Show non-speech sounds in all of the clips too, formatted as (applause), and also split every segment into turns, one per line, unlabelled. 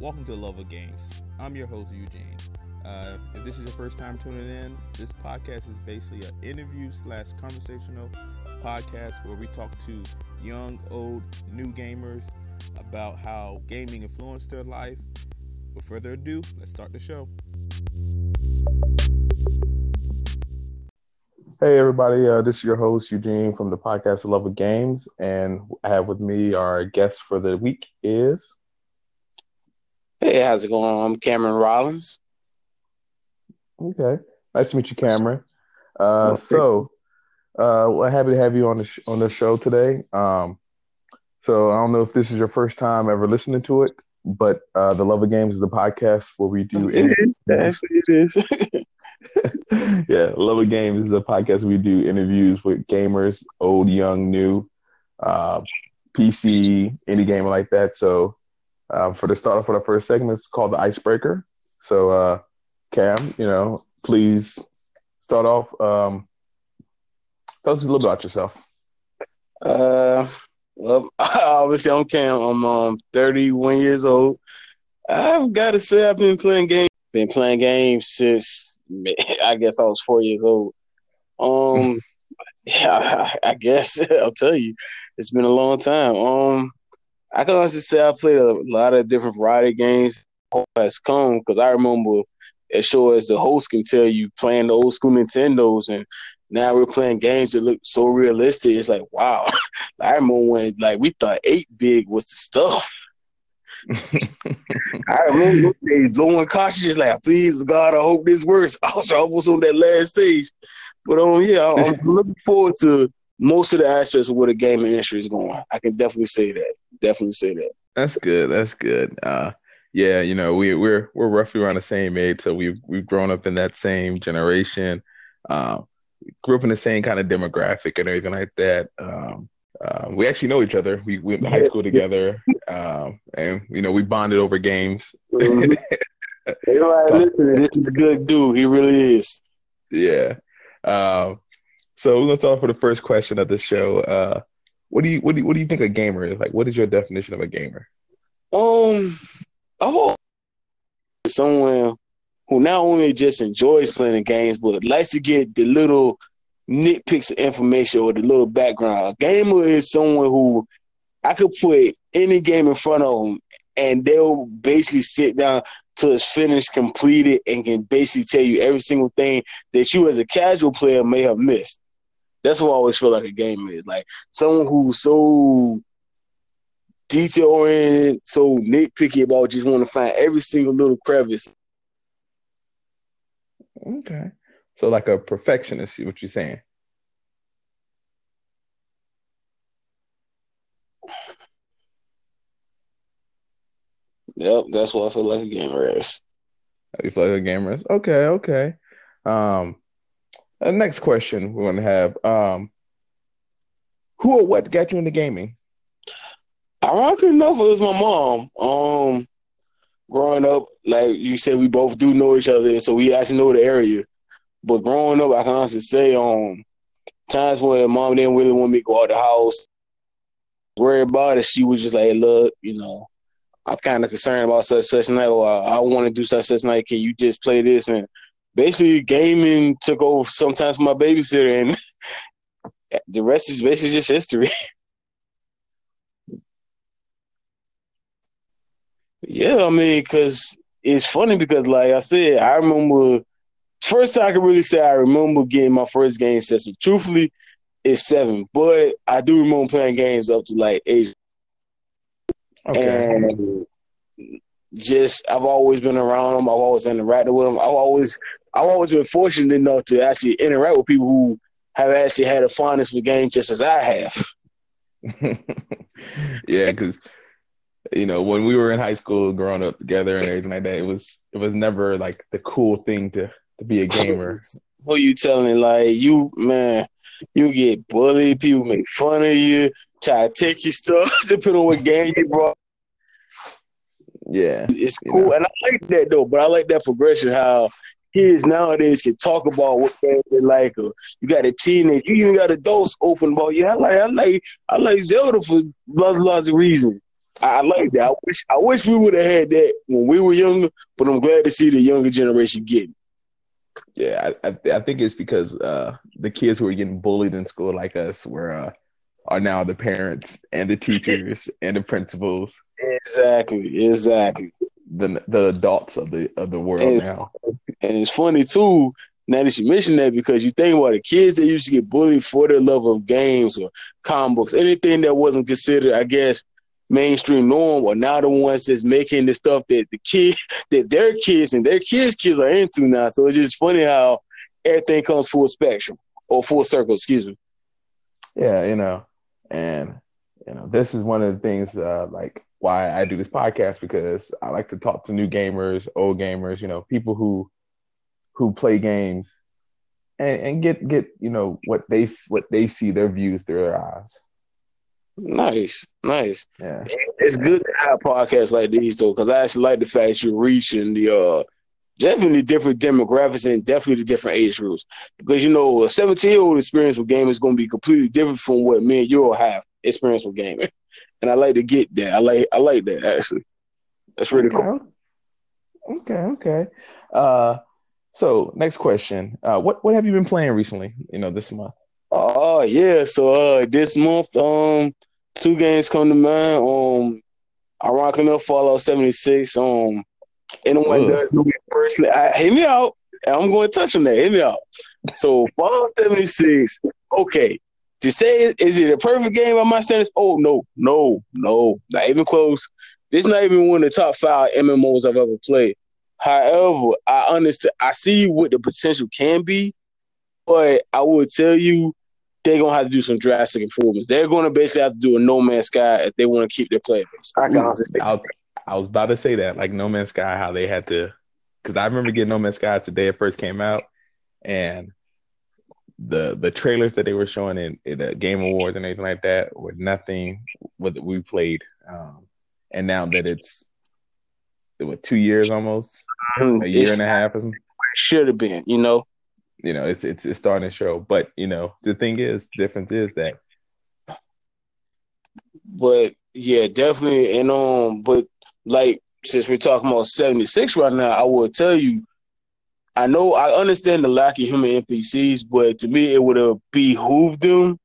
Welcome to Love of Games. I'm your host, Eugene. Uh, if this is your first time tuning in, this podcast is basically an interview slash conversational podcast where we talk to young, old, new gamers about how gaming influenced their life. With further ado, let's start the show. Hey everybody, uh, this is your host Eugene from the podcast Love of Games, and I have with me our guest for the week is.
Hey, how's it going? I'm Cameron Rollins.
Okay, nice to meet you, Cameron. Uh, so, uh, we're happy to have you on the sh- on the show today. Um, so I don't know if this is your first time ever listening to it, but uh, the Love of Games is the podcast where we do.
It is. (laughs) Actually, it is. (laughs)
yeah, Love of Games is a podcast we do interviews with gamers, old, young, new, uh, PC, any gamer like that. So uh, for the start for the first segment, it's called the Icebreaker. So uh, Cam, you know, please start off. Um, tell us a little bit about yourself.
Uh, well, (laughs) obviously I'm Cam. I'm um, 31 years old. I've got to say I've been playing games. Been playing games since (laughs) I guess I was four years old. Um, (laughs) yeah, I, I guess I'll tell you, it's been a long time. Um, I can honestly say I played a lot of different variety of games has come because I remember as sure as the host can tell you playing the old school Nintendos and now we're playing games that look so realistic. It's like wow. (laughs) I remember when like we thought eight bit was the stuff. (laughs) I remember they blowing cautious, like, please, God, I hope this works. (laughs) I was almost on that last stage. But um, yeah, I'm looking forward to most of the aspects of where the gaming industry is going. I can definitely say that. Definitely say that.
That's good. That's good. Uh, yeah, you know, we we're we're roughly around the same age, so we've we've grown up in that same generation. Um, grew up in the same kind of demographic and everything like that. Um, uh, we actually know each other. We, went to high school together, um, and you know we bonded over games.
Mm-hmm. (laughs) listen, this is a good dude. He really is.
Yeah. Um, so let's start for the first question of the show. Uh, what do you what do you, what do you think a gamer is? Like, what is your definition of a gamer?
Um, oh, someone who not only just enjoys playing games, but likes to get the little nitpicks of information or the little background. A gamer is someone who I could put any game in front of them and they'll basically sit down till it's finished, completed, and can basically tell you every single thing that you as a casual player may have missed. That's what I always feel like a gamer is. Like someone who's so detail oriented, so nitpicky about just want to find every single little crevice.
Okay. So like a perfectionist, what you're saying?
Yep, that's what I feel like a gamer is.
You feel like a gamer is? Okay, okay. Um, uh, next question we're gonna have. Um, who or what got you into gaming?
Ironically enough, it was my mom. Um, growing up, like you said, we both do know each other, so we actually know the area. But growing up, I can honestly say, um, times when mom didn't really want me to go out the house, worry about it, she was just like, look, you know, I'm kind of concerned about such such night, or I want to do such such night. Can you just play this? And basically, gaming took over sometimes for my babysitter, and (laughs) the rest is basically just history. (laughs) yeah, I mean, because it's funny because, like I said, I remember first time I can really say I remember getting my first game system. Truthfully, it's seven, but I do remember playing games up to like eight. Okay. And just I've always been around them. I've always interacted with them. I've always I've always been fortunate enough to actually interact with people who have actually had a fondness for games just as I have. (laughs)
yeah, because you know when we were in high school, growing up together and everything like that, it was it was never like the cool thing to to be a gamer. (laughs)
Who you telling? Like you, man, you get bullied. People make fun of you. Try to take your stuff, (laughs) depending on what game you brought.
Yeah,
it's cool, know. and I like that though. But I like that progression. How kids nowadays can talk about what they like. Or you got a teenage, you even got adults open about. Yeah, I like, I like, I like Zelda for lots, lots of reasons. I like that. I wish I wish we would have had that when we were younger, but I'm glad to see the younger generation getting.
Yeah, I, I, I think it's because uh, the kids who are getting bullied in school like us were uh, are now the parents and the teachers and the principals.
Exactly, exactly.
The the adults of the of the world
and,
now.
And it's funny too. Now that you mention that, because you think about the kids that used to get bullied for their love of games or comic books, anything that wasn't considered, I guess, mainstream norm, or now the ones that's making the stuff that the kids, (laughs) that their kids and their kids' kids are into now. So it's just funny how everything comes full spectrum or full circle. Excuse me.
Yeah, you know, and you know, this is one of the things uh, like why I do this podcast because I like to talk to new gamers, old gamers, you know, people who who play games and, and get get you know what they what they see their views through their eyes.
Nice, nice.
Yeah,
it's good to have podcasts like these though, because I actually like the fact you're reaching the uh definitely different demographics and definitely the different age groups. Because you know, a 17 year old experience with gaming is going to be completely different from what me and you all have experience with gaming. And I like to get that. I like I like that actually. That's really
okay.
cool.
Okay, okay. Uh, so next question. Uh, what what have you been playing recently? You know, this month.
Oh yeah, so uh, this month, um, two games come to mind. Um, ironically enough, Fallout 76. Um, anyone Ugh. does know me personally, I, hear me out. I'm going to touch on that. Hit me out. So Fallout 76. Okay, to say is it a perfect game by my standards? Oh no, no, no, not even close. This not even one of the top five MMOs I've ever played. However, I understand. I see what the potential can be, but I will tell you they're gonna have to do some drastic improvements. They're gonna basically have to do a No Man's Sky if they want to keep their player base. I can honestly say.
I, I was about to say that, like No Man's Sky, how they had to, because I remember getting No Man's Sky the day it first came out, and the the trailers that they were showing in, in the Game Awards and anything like that were nothing what we played. Um, and now that it's what two years almost, a year and a half,
should have been, you know
you know, it's it's it's starting to show. But you know, the thing is, the difference is that.
But yeah, definitely, and um, but like since we're talking about seventy six right now, I will tell you, I know I understand the lack of human NPCs, but to me, it would have behooved them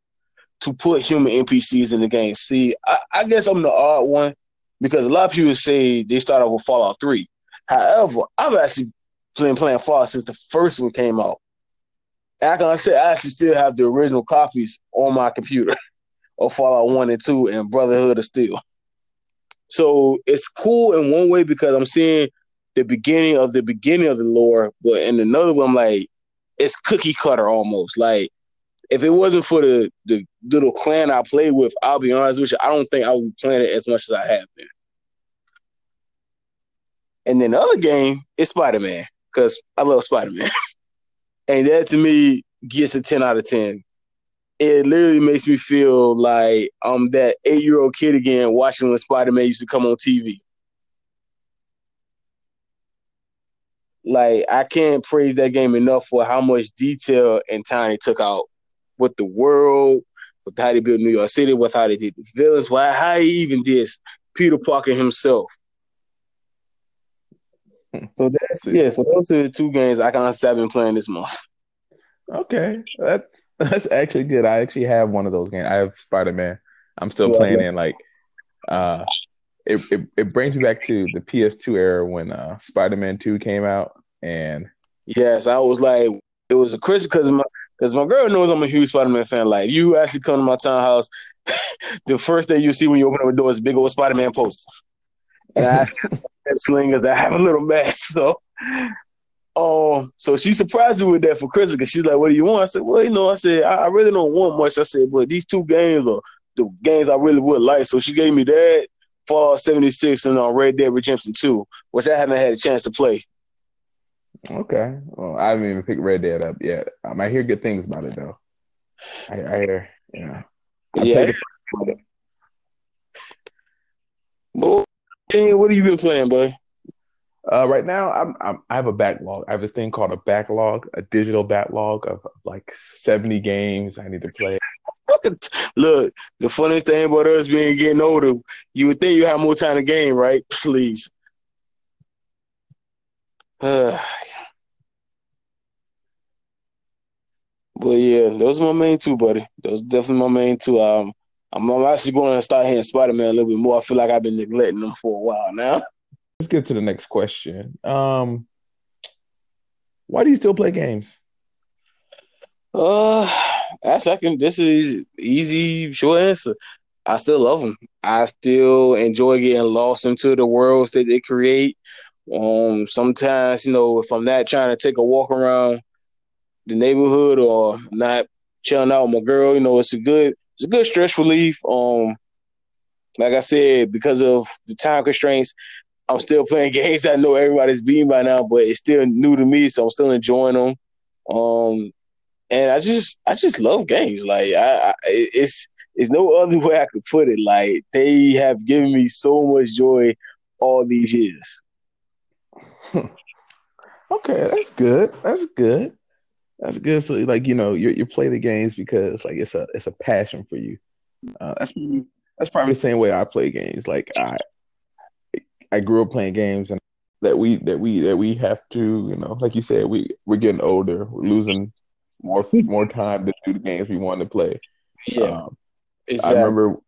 to put human NPCs in the game. See, I, I guess I'm the odd one because a lot of people say they start off with Fallout Three. However, I've actually been playing Fallout since the first one came out. Like I said, I actually still have the original copies on my computer (laughs) of Fallout 1 and 2 and Brotherhood of Steel. So it's cool in one way because I'm seeing the beginning of the beginning of the lore, but in another one, I'm like, it's cookie cutter almost. Like, if it wasn't for the the little clan I played with, I'll be honest with you, I don't think I would be playing it as much as I have been. And then the other game is Spider Man because I love Spider Man. (laughs) And that to me gets a 10 out of 10. It literally makes me feel like I'm that eight year old kid again watching when Spider Man used to come on TV. Like, I can't praise that game enough for how much detail and time it took out with the world, with how they built New York City, with how they did the villains, why how he even did Peter Parker himself. (laughs) So that's yeah. So those are the two games I kind of have been playing this month. (laughs)
Okay, that's that's actually good. I actually have one of those games. I have Spider Man. I'm still yeah, playing it. Like, uh, it, it it brings me back to the PS2 era when uh Spider Man Two came out, and
yes, I was like, it was a Christmas because my because my girl knows I'm a huge Spider Man fan. Like, you actually come to my townhouse, (laughs) the first thing you see when you open up a door is big old Spider Man poster. And I (laughs) slingers. I have a little mask. (laughs) So, um, so she surprised me with that for Christmas because she's like, "What do you want?" I said, "Well, you know," I said, I, I really don't want much." I said, "But these two games are the games I really would like." So she gave me that Fallout 76 and uh, Red Dead Redemption 2, which I haven't had a chance to play.
Okay. Well, I haven't even picked Red Dead up yet. Um, I hear good things about it though. I, I hear, know. I
yeah. Well, what have you been playing, boy?
Uh, right now, I'm, I'm, i have a backlog. I have this thing called a backlog, a digital backlog of like 70 games I need to play. (laughs)
Look, the funniest thing about us being getting older, you would think you have more time to game, right? (laughs) Please. Uh, (sighs) but yeah, those are my main two, buddy. Those are definitely my main two. Um, I'm, I'm actually going to start hitting Spider Man a little bit more. I feel like I've been neglecting them for a while now. (laughs)
Let's get to the next question. Um, why do you still play games?
Uh, I second. This is easy, short answer. I still love them. I still enjoy getting lost into the worlds that they create. Um, sometimes you know, if I'm not trying to take a walk around the neighborhood or not chilling out with my girl, you know, it's a good it's a good stress relief. Um, like I said, because of the time constraints, I'm still playing (laughs) games I know everybody's beating by now, but it's still new to me, so I'm still enjoying them. Um, and I just I just love games. Like I, I it's it's no (laughs) other way I could put it. Like they have given me so much joy all these years. (laughs)
okay, that's good. That's good. That's good. So like you know you you play the games because like it's a it's a passion for you. Uh, that's that's probably the same way I play games. Like I I grew up playing games and that we that we that we have to you know like you said we we're getting older we're losing more more time to do the games we want to play.
Yeah, um, exactly.
I remember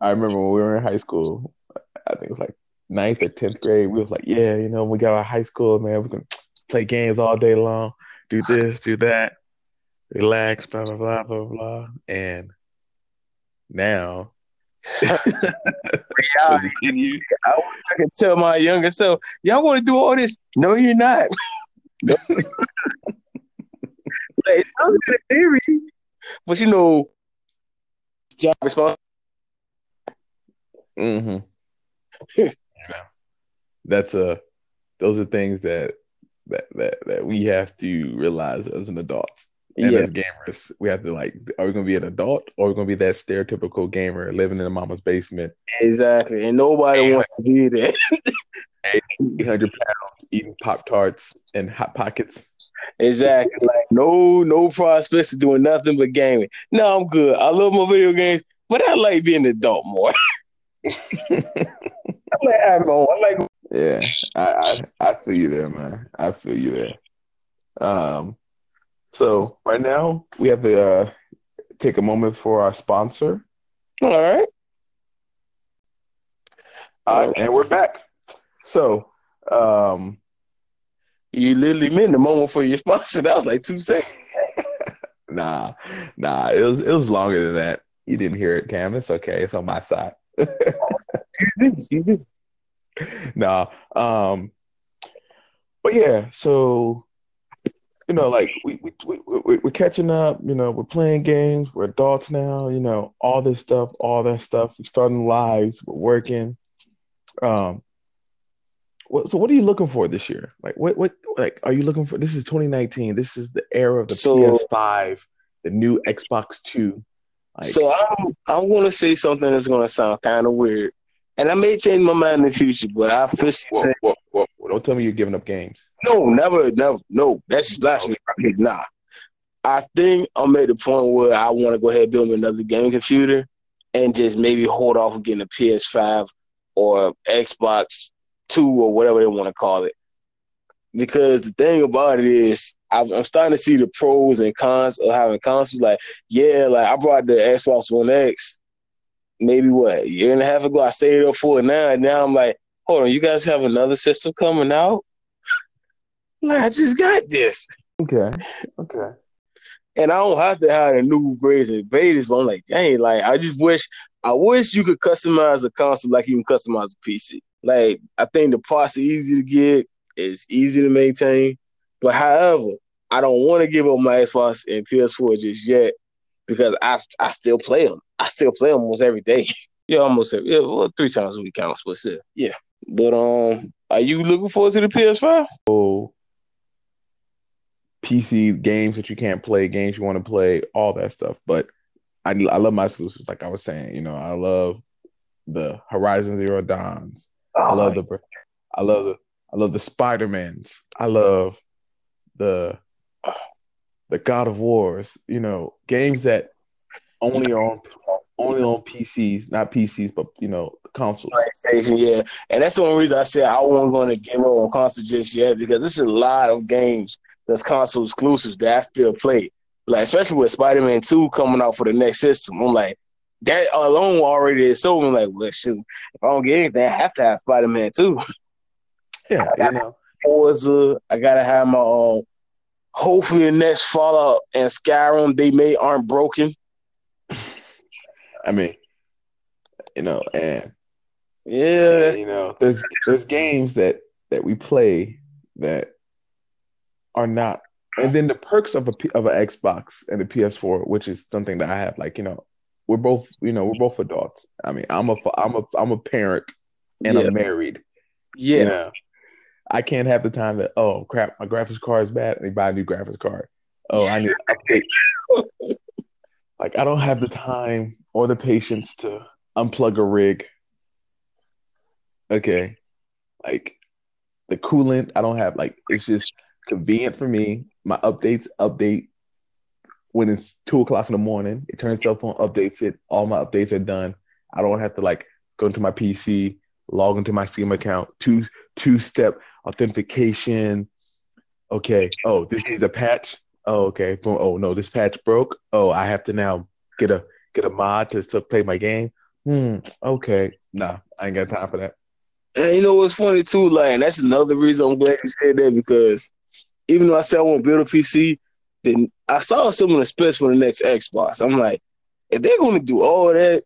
I remember when we were in high school. I think it was like ninth or tenth grade. We was like, yeah, you know, we got our high school man. We can play games all day long, do this, do that, relax, blah blah blah blah blah. And now (laughs) (laughs)
I, I can tell my younger self, y'all want to do all this? No, you're not. (laughs) like, it sounds good in theory, but you know, job responsibility.
Mm-hmm. (laughs) yeah. That's a. Uh, those are things that that that that we have to realize as an adult. And yeah. as gamers, we have to like, are we gonna be an adult or are we gonna be that stereotypical gamer living in a mama's basement?
Exactly. And nobody and wants to be that.
800 pounds eating Pop Tarts and Hot Pockets.
Exactly. Like no no prospects of doing nothing but gaming. No, I'm good. I love my video games, but I like being an adult more. (laughs) I like having I like
Yeah, I, I I feel you there, man. I feel you there. Um so right now we have to uh, take a moment for our sponsor.
All right.
Uh, and we're back. So um,
you literally meant the moment for your sponsor. That was like two seconds. (laughs)
nah, nah, it was it was longer than that. You didn't hear it, Cam. It's okay. It's on my side. (laughs) nah. Um, but yeah, so you know, like we we, we we're catching up. You know, we're playing games. We're adults now. You know, all this stuff, all that stuff. We're starting lives. We're working. Um. So what are you looking for this year? Like what what like are you looking for? This is 2019. This is the era of the so, PS5, the new Xbox Two.
Like, so I'm I'm gonna say something that's gonna sound kind of weird, and I may change my mind in the future, but I officially
whoa, whoa, whoa, don't tell me you're giving up games.
No, never, never. No, that's oh, blasphemy. Nah. I think I'm at the point where I want to go ahead and build me another gaming computer and just maybe hold off of getting a PS5 or Xbox Two or whatever they want to call it. Because the thing about it is, I'm starting to see the pros and cons of having consoles. Like, yeah, like I brought the Xbox One X maybe what a year and a half ago. I saved up for it now, and now I'm like, hold on, you guys have another system coming out? (laughs) like, I just got this.
Okay. Okay.
And I don't have to have the new grades and betas, but I'm like, dang, like I just wish I wish you could customize a console like you can customize a PC. Like I think the parts are easy to get, it's easy to maintain. But however, I don't want to give up my Xbox and PS4 just yet because I I still play them. I still play them almost every day. (laughs) yeah, almost every, yeah, well, three times a week counts, but still, yeah. But um, are you looking forward to the PS5?
Oh, PC games that you can't play, games you want to play, all that stuff. But I I love my exclusives, like I was saying. You know, I love the Horizon Zero Dawns. Oh, I love the I love the I love the Spider Mans. I love the the God of Wars. You know, games that only on only on PCs, not PCs, but you know consoles.
PlayStation, yeah, and that's the only reason I said I wasn't going to give up on console just yet because there's a lot of games that's console exclusives that I still play. Like especially with Spider Man Two coming out for the next system, I'm like that alone already is so. I'm like, well, shoot, if I don't get anything, I have to have Spider Man Two.
Yeah,
you know. Forza, I gotta have my own. hopefully the next Fallout and Skyrim they may aren't broken.
I mean, you know, and
yeah,
and, you know, there's there's games that that we play that are not, and then the perks of a of an Xbox and a PS4, which is something that I have. Like you know, we're both you know we're both adults. I mean, I'm a I'm a I'm a parent and yeah. I'm married.
Yeah. You know?
I can't have the time that oh crap, my graphics card is bad. Let me buy a new graphics card. Oh, I need to update. (laughs) like I don't have the time or the patience to unplug a rig. Okay. Like the coolant, I don't have like it's just convenient for me. My updates update when it's two o'clock in the morning. It turns cell phone updates it. All my updates are done. I don't have to like go into my PC, log into my Steam account, two two step authentication. Okay. Oh, this needs a patch. Oh, okay. Oh no, this patch broke. Oh, I have to now get a get a mod to, to play my game. Hmm. Okay. Nah, I ain't got time for that.
And you know what's funny too, like, that's another reason I'm glad you said that because even though I said I want to build a PC, then I saw some of the specs for the next Xbox. I'm like, if they're going to do all that,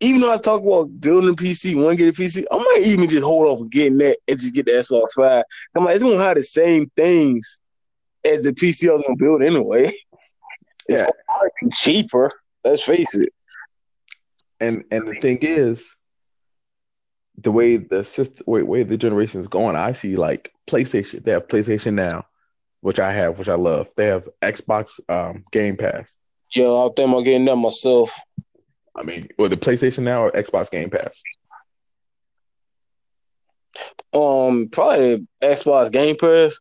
even though I talk about building a PC, one get a PC, I might even just hold off on getting that and just get the Xbox Five. I'm like, it's going to have the same things as the PC I was going to build anyway. (laughs) It's yeah. cheaper. Let's face it.
And and the thing is, the way the system, way, way the generation is going, I see like PlayStation. They have PlayStation now, which I have, which I love. They have Xbox um, Game Pass.
Yeah, I think I'm getting that myself.
I mean, with the PlayStation now or Xbox Game Pass?
Um, probably Xbox Game Pass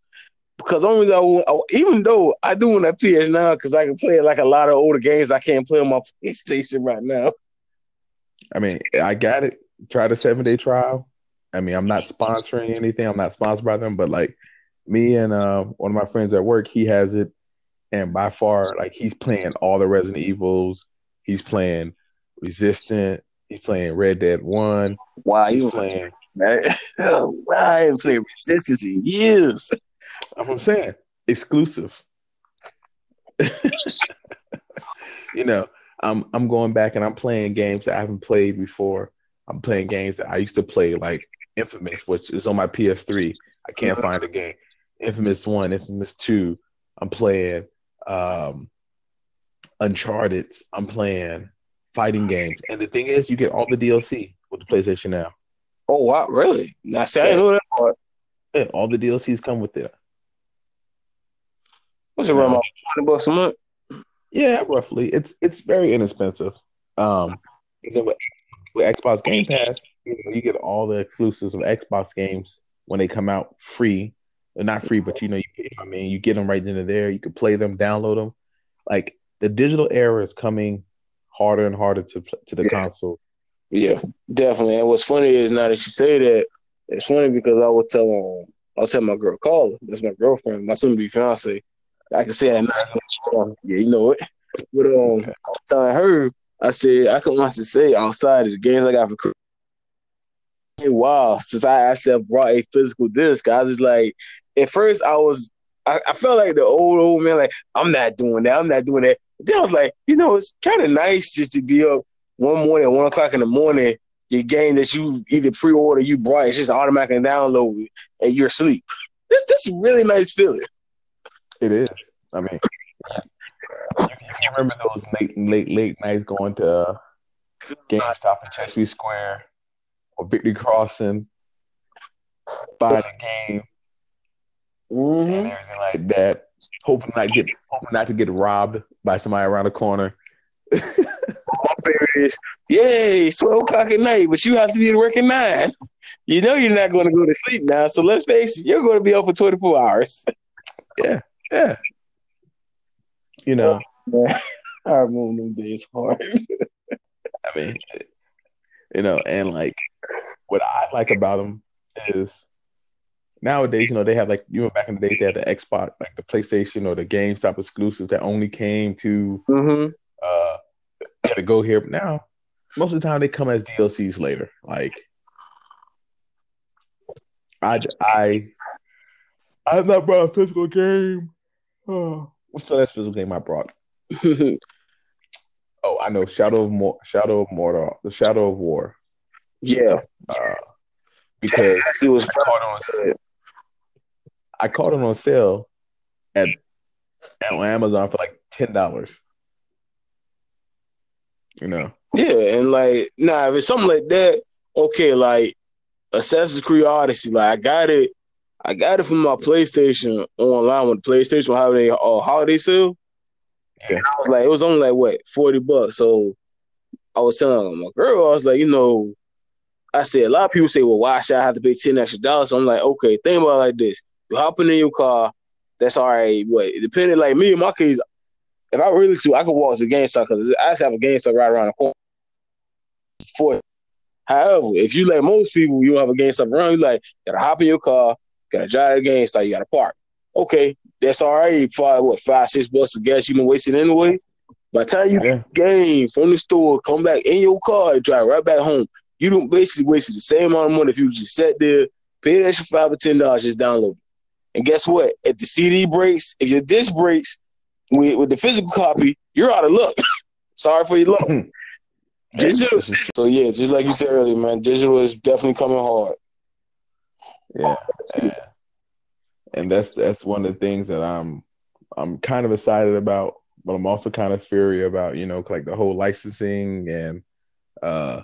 because only though even though I do want a PS now because I can play like a lot of older games I can't play on my (laughs) PlayStation right now.
I mean, I got it. Try the seven day trial. I mean, I'm not (laughs) sponsoring anything. I'm not sponsored by them, but like me and uh, one of my friends at work, he has it, and by far, like he's playing all the Resident Evils. He's playing Resistance. He's playing Red Dead One.
Wow, he's playing. Man, (laughs) I haven't played Resistance in years.
That's what I'm saying. Exclusives. (laughs) you know, I'm I'm going back and I'm playing games that I haven't played before. I'm playing games that I used to play, like Infamous, which is on my PS3. I can't uh-huh. find a game. Infamous One, Infamous Two. I'm playing um, Uncharted. I'm playing fighting games, and the thing is, you get all the DLC with the PlayStation now.
Oh wow, really? Now, see, I know that part.
Yeah, all the DLCs come with it.
What's it around about twenty bucks a month?
Yeah, roughly. It's it's very inexpensive. Um, with, with Xbox Game Pass, you, know, you get all the exclusives of Xbox games when they come out free. Not free, but you know, you, I mean, you get them right into there. You can play them, download them. Like the digital era is coming harder and harder to to the yeah. console.
Yeah, definitely. And what's funny is now that you say that, it's funny because I was telling I was telling my girl call Carla, that's my girlfriend, my soon to be fiance. I can say that. Yeah, you know it. But um, I was telling her, I said I can honestly say outside of the games I got for wow since I actually brought a physical disc. I was just like, at first I was, I, I, felt like the old old man, like I'm not doing that, I'm not doing that. But then I was like, you know, it's kind of nice just to be up one morning, one o'clock in the morning, your game that you either pre-order, you brought, it's just automatically download and you're asleep. This this is really nice feeling.
It is. I mean, you, you remember those late, late, late nights going to uh, GameStop in Chelsea Square or Victory Crossing, buy the game, mm-hmm. and everything like that. Hoping not get, hoping not to get robbed by somebody around the corner.
My favorite is, yay, 12 o'clock at night, but you have to be to work at nine. You know you're not going to go to sleep now, so let's face it, you're going to be up for 24 hours.
yeah. Yeah. You know, (laughs)
I remember them days hard.
I mean, you know, and like what I like about them is nowadays, you know, they have like you know back in the days they had the Xbox, like the PlayStation or the GameStop exclusives that only came to
mm-hmm.
uh to go here. But now, most of the time they come as DLCs later. Like I I I have not brought a physical game. (sighs) Oh. What's the last physical game I brought? (laughs) oh, I know Shadow of Mor- Shadow of Mordor, the Shadow of War.
Yeah,
uh, because
it was
I caught on. I caught it on sale at, at Amazon for like ten dollars. You know.
Yeah, and like, nah, if it's something like that, okay, like Assassin's Creed Odyssey, like I got it, I got it from my PlayStation online when PlayStation holiday uh, holiday sale. Yeah. I was like, it was only like what forty bucks. So I was telling my girl, I was like, you know, I said a lot of people say, well, why should I have to pay ten extra dollars? So I'm like, okay, think about it like this: you hopping in your car, that's all right. What depending, like me and my kids, if I really to, I could walk to GameStop because I just have a GameStop right around the corner. For however, if you like most people, you have a GameStop around, you like gotta hop in your car, gotta drive to GameStop, you gotta park. Okay, that's all right. Probably what five, six bucks of gas you been wasting anyway. By the time you yeah. game from the store, come back in your car and drive right back home, you don't basically wasted the same amount of money if you just sat there, pay an extra five or ten dollars, just download it. And guess what? If the CD breaks, if your disc breaks with, with the physical copy, you're out of luck. (laughs) Sorry for your luck. (laughs) (laughs) digital. So yeah, just like you said earlier, man, digital is definitely coming hard.
Yeah. yeah. And that's that's one of the things that I'm I'm kind of excited about, but I'm also kind of fury about, you know, like the whole licensing and uh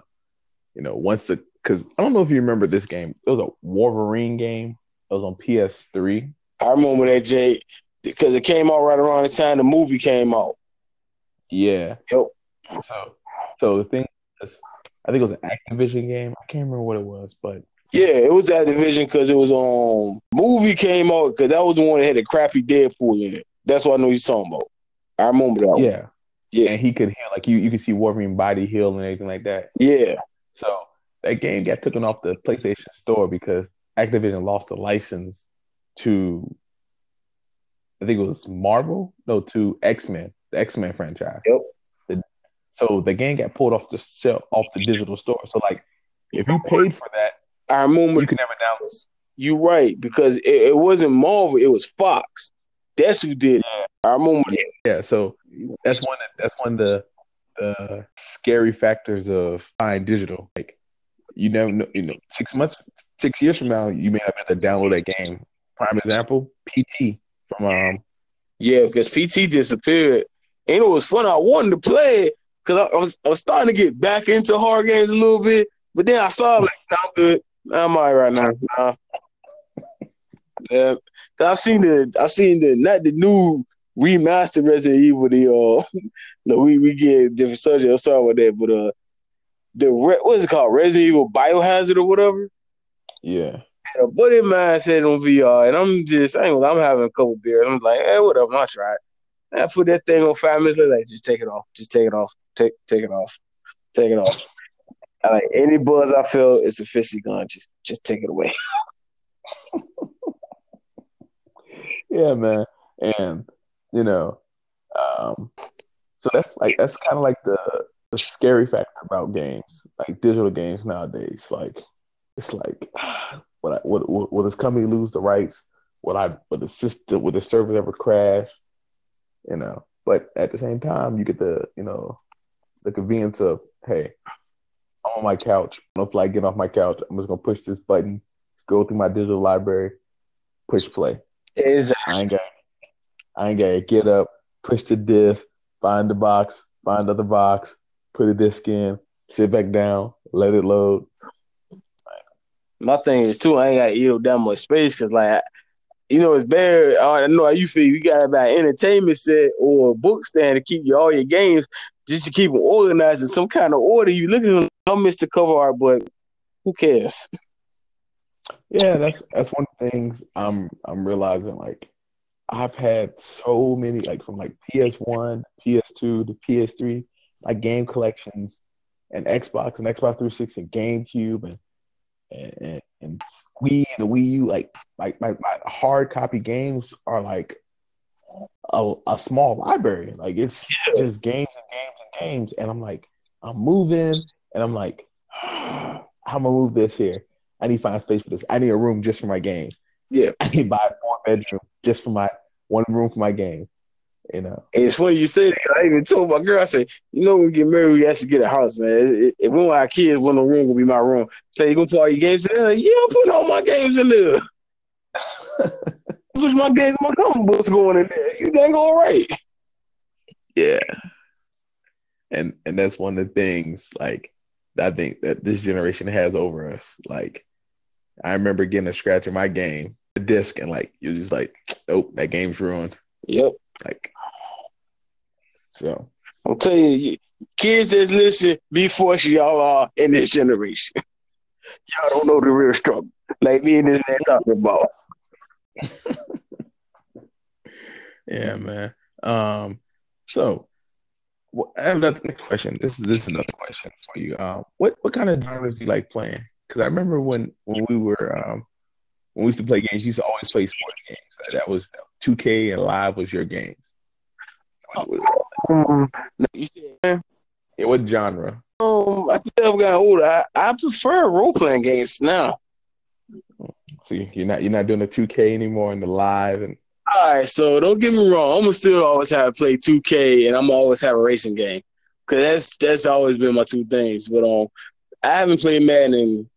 you know, once the because I don't know if you remember this game. It was a Wolverine game. It was on PS3.
I remember that Jay because it came out right around the time the movie came out.
Yeah.
Yep.
So, so the thing is, I think it was an Activision game. I can't remember what it was, but
yeah, it was Activision because it was on um, movie came out because that was the one that had a crappy Deadpool in it. That's what I know you're talking about. I remember that.
Yeah. One. Yeah. And he could heal like you you could see Wolverine body heal and everything like that.
Yeah.
So that game got taken off the PlayStation Store because Activision lost the license to I think it was Marvel, no, to X Men, the X Men franchise.
Yep.
The, so the game got pulled off the shelf, off the digital store. So like, if you paid for that,
I remember
you can never download.
You're right because it, it, wasn't Marvel, it was Fox. That's who did. Yeah. I remember.
Yeah, so that's one. That's one of the the scary factors of buying digital. Like you know. You know, six months, six years from now, you may have to download that game. Prime example, PT from um.
Yeah, because PT disappeared, and it was fun. I wanted to play because I, I, was I was starting to get back into hard games a little bit, but then I saw like, I'm good. I'm all right right now. Nah. Yeah, I've seen the I've seen the not the new remastered Resident Evil. The uh, (laughs) no, we we get different subject. I'm sorry about that, but uh, the what is it called? Resident Evil Biohazard or whatever.
Yeah.
And a buddy of mine said on VR, and I'm just I I'm having a couple beers. I'm like, hey, whatever, I'll try it. And I put that thing on five minutes later, like, just take it off, just take it off, take take it off, take it off. I like any buzz I feel, it's officially gone. Just just take it away. (laughs)
yeah, man, and you know, um, so that's like that's kind of like the the scary factor about games, like digital games nowadays. Like it's like, (sighs) would I, would, would this company lose the rights? Would I would the system would the server ever crash? You know, but at the same time, you get the you know the convenience of hey, I'm on my couch. Feel like getting off my couch. I'm just gonna push this button, go through my digital library, push play.
Exactly.
I ain't got I ain't gotta get up, push the disc, find the box, find other box, put a disc in, sit back down, let it load.
My thing is too, I ain't got to eat up that much space because like you know, it's bad. I know how you feel. You got about entertainment set or a book stand to keep you all your games, just to keep them organized in some kind of order. You looking at them, I miss the cover art, but who cares?
Yeah, that's that's one of the things I'm I'm realizing. Like, I've had so many, like from like PS1, PS2 to PS3, like game collections, and Xbox and Xbox 360 and GameCube and and, and Wii and the Wii U. Like like my, my hard copy games are like a, a small library. Like it's yeah. just games and games and games. And I'm like, I'm moving, and I'm like, (sighs) I'm gonna move this here. I need to find space for this. I need a room just for my games.
Yeah,
I need to buy a four bedroom just for my one room for my game. You know,
and it's funny you say that. I even told my girl, I said, you know, when we get married, we have to get a house, man. If we want our kids, one of the room will be my room. Say, you gonna put all your games in there? Like, yeah, I'm putting all my games in there. (laughs) Push my games, my comic books going in there. You dang all right.
Yeah, and and that's one of the things like I think that this generation has over us. Like, I remember getting a scratch in my game, the disc, and like you're just like, nope, that game's ruined.
Yep.
Like, so
I'm telling you, kids that listen, be fortunate y'all are in this generation. (laughs) y'all don't know the real struggle, like me and this man talking about. (laughs)
yeah, man. Um, so I have another question. This is this is another question for you. Um, what what kind of genres do you like playing? Because I remember when when we were um when we used to play games, you used to always play sports games. That was 2K and Live was your games. Um, you said, yeah, what genre?
Um, I think I've gotten older. I, I prefer role playing games now.
So you're not you're not doing the 2K anymore and the live and.
All right, so don't get me wrong. I'm gonna still always have to play 2K and I'm always have a racing game because that's that's always been my two things. But um, I haven't played Madden in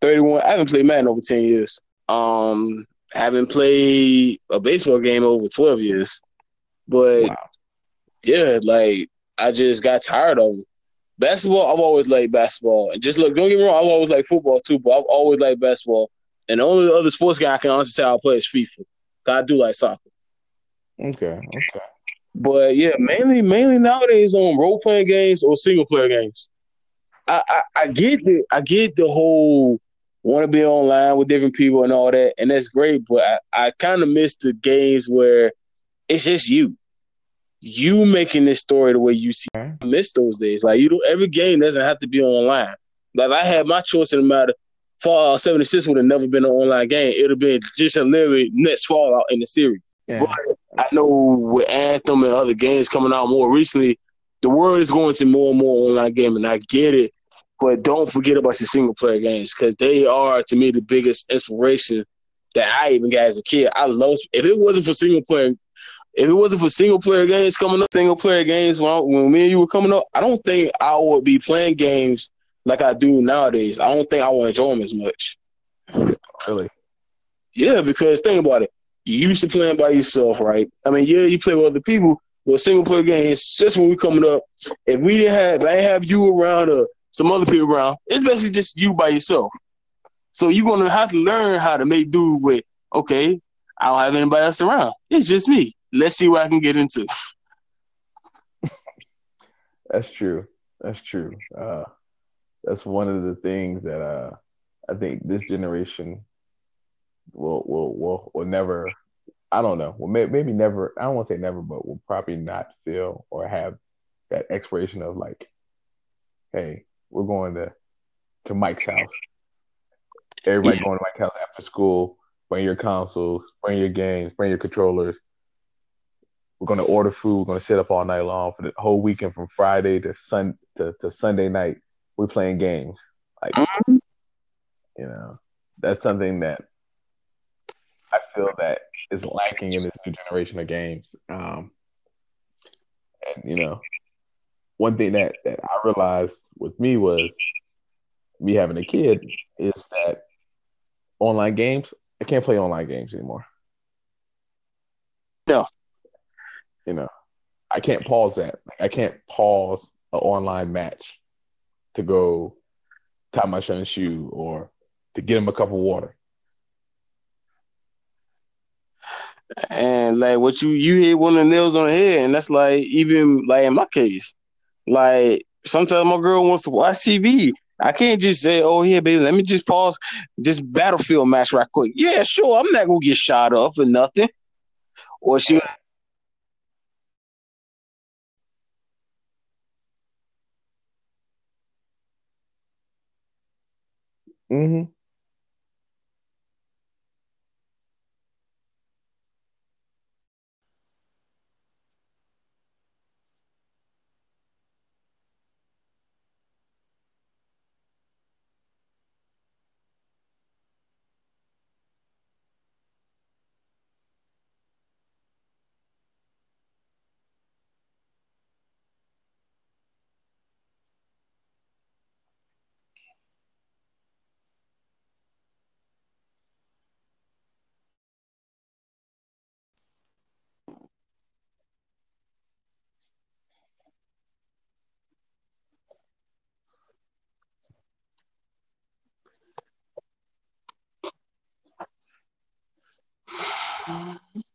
31. I haven't played Madden over 10 years. Um, haven't played a baseball game over 12 years. But wow. Yeah, like I just got tired of. Basketball, I've always liked basketball. And just look, don't get me wrong, I've always liked football too, but I've always liked basketball. And the only other sports guy I can honestly say I'll play is FIFA. I do like soccer.
Okay, okay.
But yeah, mainly mainly nowadays on role playing games or single player games. I, I, I get the I get the whole want to be online with different people and all that, and that's great. But I, I kind of miss the games where it's just you you making this story the way you see. I miss those days. Like you know, every game doesn't have to be online. Like I had my choice in the matter. Fallout 76 would have never been an online game. It would have been just a literally next Fallout in the series. Yeah. But I know with Anthem and other games coming out more recently, the world is going to more and more online gaming. And I get it, but don't forget about your single player games because they are to me the biggest inspiration that I even got as a kid. I love if it wasn't for single player if it wasn't for single player games coming up, single player games when, I, when me and you were coming up, I don't think I would be playing games like I do nowadays. I don't think I would enjoy them as much.
Really?
Yeah, because think about it. You used to playing by yourself, right? I mean, yeah, you play with other people, but single player games, just when we coming up, if we didn't have, if I didn't have you around or some other people around, it's basically just you by yourself. So you're gonna have to learn how to make do with, okay, I don't have anybody else around. It's just me let's see what I can get into. (laughs)
that's true. That's true. Uh, that's one of the things that uh, I think this generation will will will will never. I don't know. Well, maybe never. I don't want to say never, but will probably not feel or have that expiration of like, hey, we're going to to Mike's house. Everybody yeah. going to Mike's house after school. Bring your consoles, bring your games, bring your controllers, we're gonna order food. We're gonna sit up all night long for the whole weekend from Friday to Sun to, to Sunday night. We're playing games. Like mm-hmm. you know, that's something that I feel that is lacking in this new generation of games. Um, and you know, one thing that that I realized with me was me having a kid is that online games I can't play online games anymore.
No,
you know, I can't pause that. Like, I can't pause an online match to go tie my son's shoe or to get him a cup of water.
And like what you you hit one of the nails on the head, and that's like even like in my case, like sometimes my girl wants to watch TV. I can't just say, "Oh yeah, baby, let me just pause this battlefield match right quick." Yeah, sure, I'm not gonna get shot up or nothing. or she
Mm-hmm. 好。